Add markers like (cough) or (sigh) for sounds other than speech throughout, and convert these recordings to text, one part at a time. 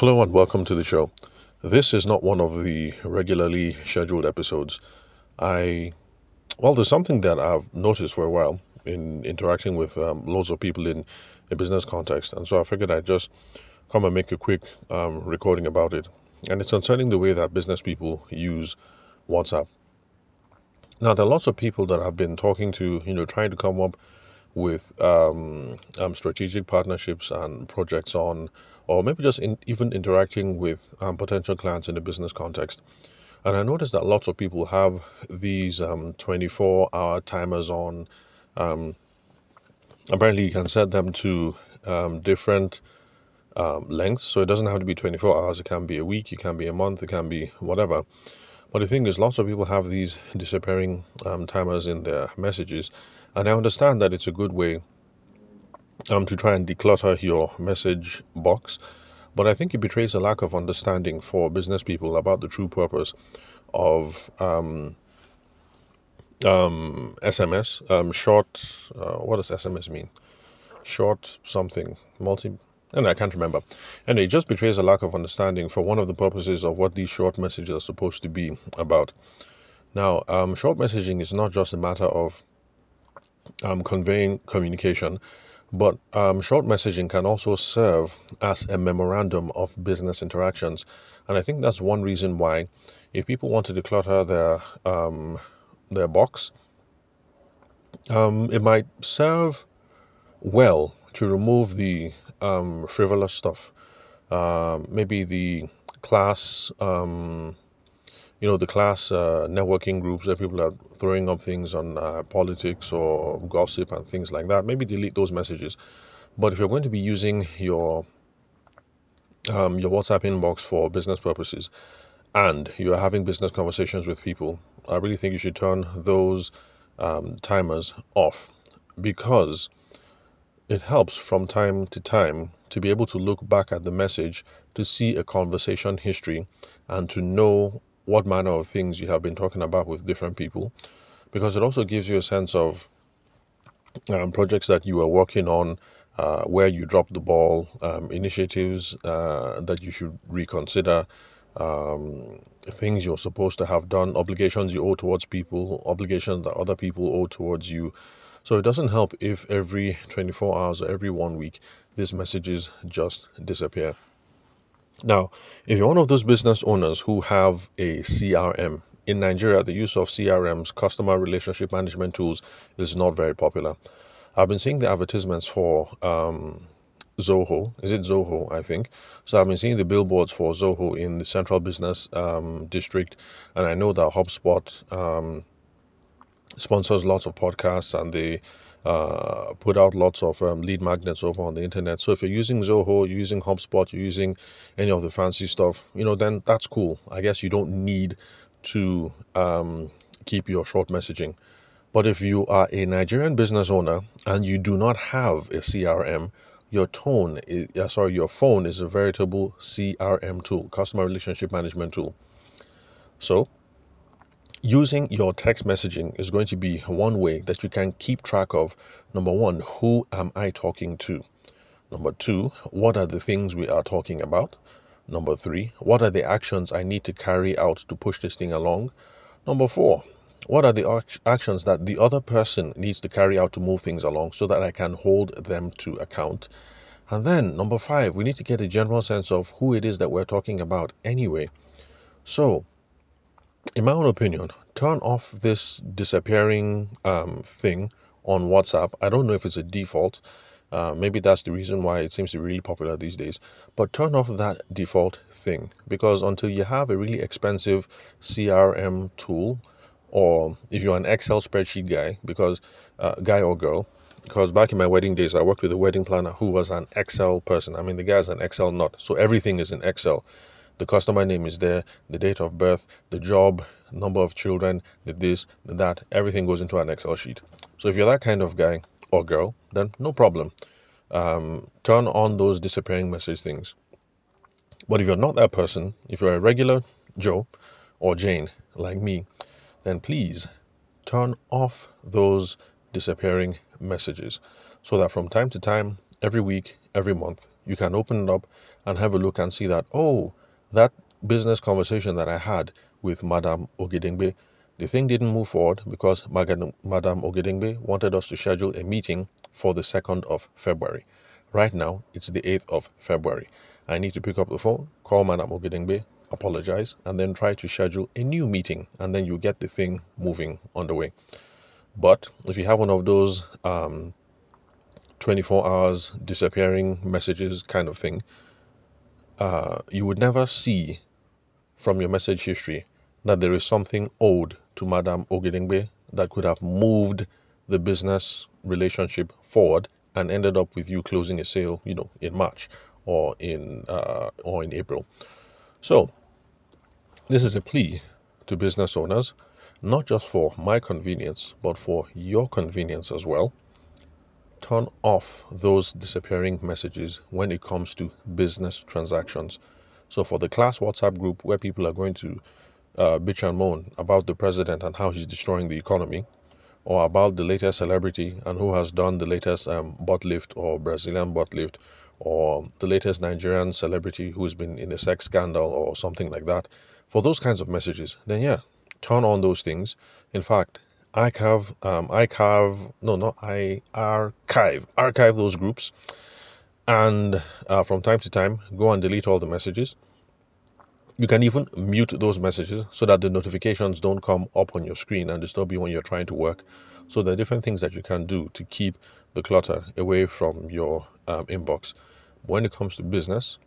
Hello and welcome to the show. This is not one of the regularly scheduled episodes. I, well, there's something that I've noticed for a while in interacting with um, loads of people in a business context, and so I figured I'd just come and make a quick um, recording about it. And it's concerning the way that business people use WhatsApp. Now, there are lots of people that I've been talking to, you know, trying to come up with um, um, strategic partnerships and projects on, or maybe just in, even interacting with um, potential clients in the business context. And I noticed that lots of people have these um, 24 hour timers on. Um, apparently, you can set them to um, different um, lengths. So it doesn't have to be 24 hours. It can be a week, it can be a month, it can be whatever. But the thing is, lots of people have these disappearing um, timers in their messages. And I understand that it's a good way um, to try and declutter your message box. But I think it betrays a lack of understanding for business people about the true purpose of um, um, SMS. Um, short, uh, what does SMS mean? Short something, multi. And I can't remember. And it just betrays a lack of understanding for one of the purposes of what these short messages are supposed to be about. Now, um, short messaging is not just a matter of um, conveying communication, but um, short messaging can also serve as a memorandum of business interactions. And I think that's one reason why, if people want to declutter their um, their box, um, it might serve well to remove the um, frivolous stuff. Uh, maybe the class, um, you know, the class uh, networking groups where people are throwing up things on uh, politics or gossip and things like that. Maybe delete those messages. But if you're going to be using your um, your WhatsApp inbox for business purposes, and you're having business conversations with people, I really think you should turn those um, timers off because it helps from time to time to be able to look back at the message to see a conversation history and to know what manner of things you have been talking about with different people because it also gives you a sense of um, projects that you are working on, uh, where you dropped the ball, um, initiatives uh, that you should reconsider, um, things you're supposed to have done, obligations you owe towards people, obligations that other people owe towards you. So it doesn't help if every 24 hours or every one week these messages just disappear. Now, if you're one of those business owners who have a CRM, in Nigeria, the use of CRMs, customer relationship management tools, is not very popular. I've been seeing the advertisements for um, Zoho. Is it Zoho? I think. So I've been seeing the billboards for Zoho in the central business um, district, and I know that HubSpot um, sponsors lots of podcasts and they uh, put out lots of um, lead magnets over on the internet. So if you're using Zoho, you're using HubSpot, you're using any of the fancy stuff, you know, then that's cool. I guess you don't need to um, keep your short messaging. But if you are a Nigerian business owner and you do not have a CRM, your tone, is, uh, sorry, your phone is a veritable CRM tool, customer relationship management tool. So using your text messaging is going to be one way that you can keep track of number one, who am I talking to? Number two, what are the things we are talking about? Number three, what are the actions I need to carry out to push this thing along? Number four, what are the actions that the other person needs to carry out to move things along so that I can hold them to account? And then, number five, we need to get a general sense of who it is that we're talking about anyway. So, in my own opinion, turn off this disappearing um, thing on WhatsApp. I don't know if it's a default. Uh, maybe that's the reason why it seems to be really popular these days. But turn off that default thing because until you have a really expensive CRM tool, or if you're an Excel spreadsheet guy, because uh, guy or girl, because back in my wedding days, I worked with a wedding planner who was an Excel person. I mean, the guy's an Excel nut, so everything is in Excel. The customer name is there, the date of birth, the job, number of children, the this, the that, everything goes into an Excel sheet. So if you're that kind of guy or girl, then no problem. Um, turn on those disappearing message things. But if you're not that person, if you're a regular Joe or Jane like me, then please turn off those disappearing messages so that from time to time, every week, every month, you can open it up and have a look and see that, oh, that business conversation that I had with Madame Ogedengbe, the thing didn't move forward because Madame Ogedengbe wanted us to schedule a meeting for the 2nd of February. Right now, it's the 8th of February. I need to pick up the phone, call Madame Ogedengbe, apologize, and then try to schedule a new meeting, and then you get the thing moving on the way. But if you have one of those um, 24 hours disappearing messages kind of thing, uh, you would never see from your message history that there is something owed to Madame Ogedengbe that could have moved the business relationship forward and ended up with you closing a sale, you know, in March or in uh, or in April. So this is a plea to business owners, not just for my convenience, but for your convenience as well. Turn off those disappearing messages when it comes to business transactions. So, for the class WhatsApp group where people are going to uh, bitch and moan about the president and how he's destroying the economy, or about the latest celebrity and who has done the latest um, butt lift or Brazilian butt lift, or the latest Nigerian celebrity who's been in a sex scandal or something like that, for those kinds of messages, then yeah, turn on those things. In fact, archive, um, archive, no, not I archive, archive those groups, and uh, from time to time, go and delete all the messages. You can even mute those messages so that the notifications don't come up on your screen and disturb you when you're trying to work. So there are different things that you can do to keep the clutter away from your um, inbox. When it comes to business,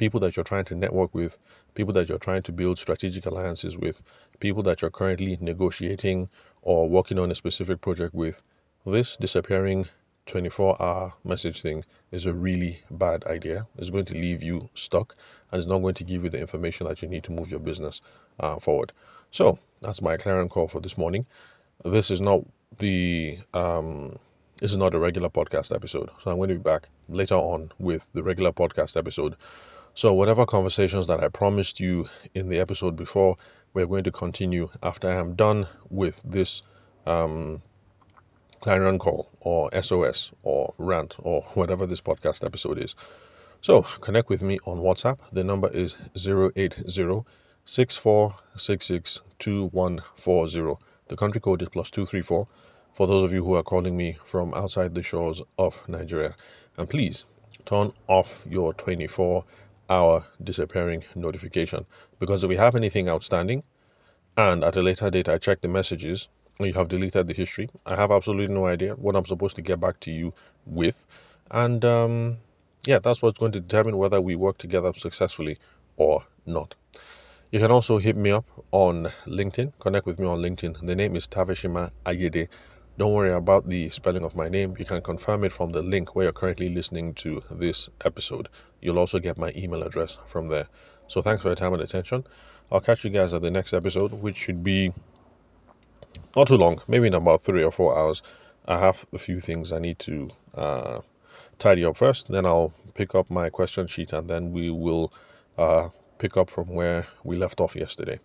people that you're trying to network with, people that you're trying to build strategic alliances with, people that you're currently negotiating or working on a specific project with, this disappearing 24 hour message thing is a really bad idea. It's going to leave you stuck and it's not going to give you the information that you need to move your business uh, forward. So that's my clarion call for this morning. This is not the um, this is not a regular podcast episode. So I'm going to be back later on with the regular podcast episode so, whatever conversations that I promised you in the episode before, we're going to continue after I am done with this um, clarion call or SOS or rant or (laughs) whatever this podcast episode is. So, connect with me on WhatsApp. The number is 080 The country code is plus 234 for those of you who are calling me from outside the shores of Nigeria. And please turn off your 24 hour disappearing notification. Because if we have anything outstanding, and at a later date I check the messages, and you have deleted the history, I have absolutely no idea what I'm supposed to get back to you with. And um, yeah, that's what's going to determine whether we work together successfully or not. You can also hit me up on LinkedIn, connect with me on LinkedIn. The name is Tavishima Ayede. Don't worry about the spelling of my name. You can confirm it from the link where you're currently listening to this episode. You'll also get my email address from there. So thanks for your time and attention. I'll catch you guys at the next episode, which should be not too long, maybe in about three or four hours. I have a few things I need to uh, tidy up first. Then I'll pick up my question sheet and then we will uh, pick up from where we left off yesterday.